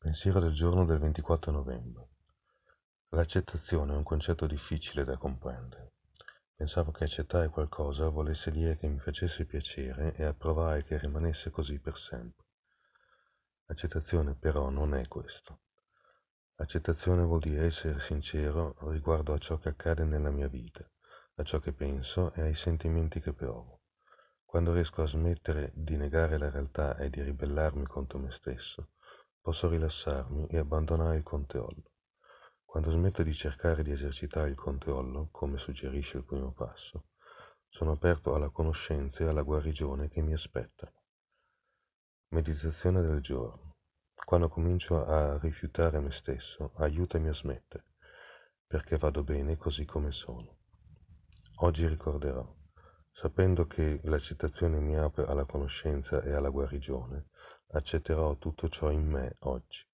Pensiero del giorno del 24 novembre. L'accettazione è un concetto difficile da comprendere. Pensavo che accettare qualcosa volesse dire che mi facesse piacere e approvare che rimanesse così per sempre. L'accettazione però non è questo. Accettazione vuol dire essere sincero riguardo a ciò che accade nella mia vita, a ciò che penso e ai sentimenti che provo. Quando riesco a smettere di negare la realtà e di ribellarmi contro me stesso, posso rilassarmi e abbandonare il controllo. Quando smetto di cercare di esercitare il controllo, come suggerisce il primo passo, sono aperto alla conoscenza e alla guarigione che mi aspettano. Meditazione del giorno. Quando comincio a rifiutare me stesso, aiutami a smettere, perché vado bene così come sono. Oggi ricorderò, sapendo che l'accettazione mi apre alla conoscenza e alla guarigione, accetterò tutto ciò in me oggi.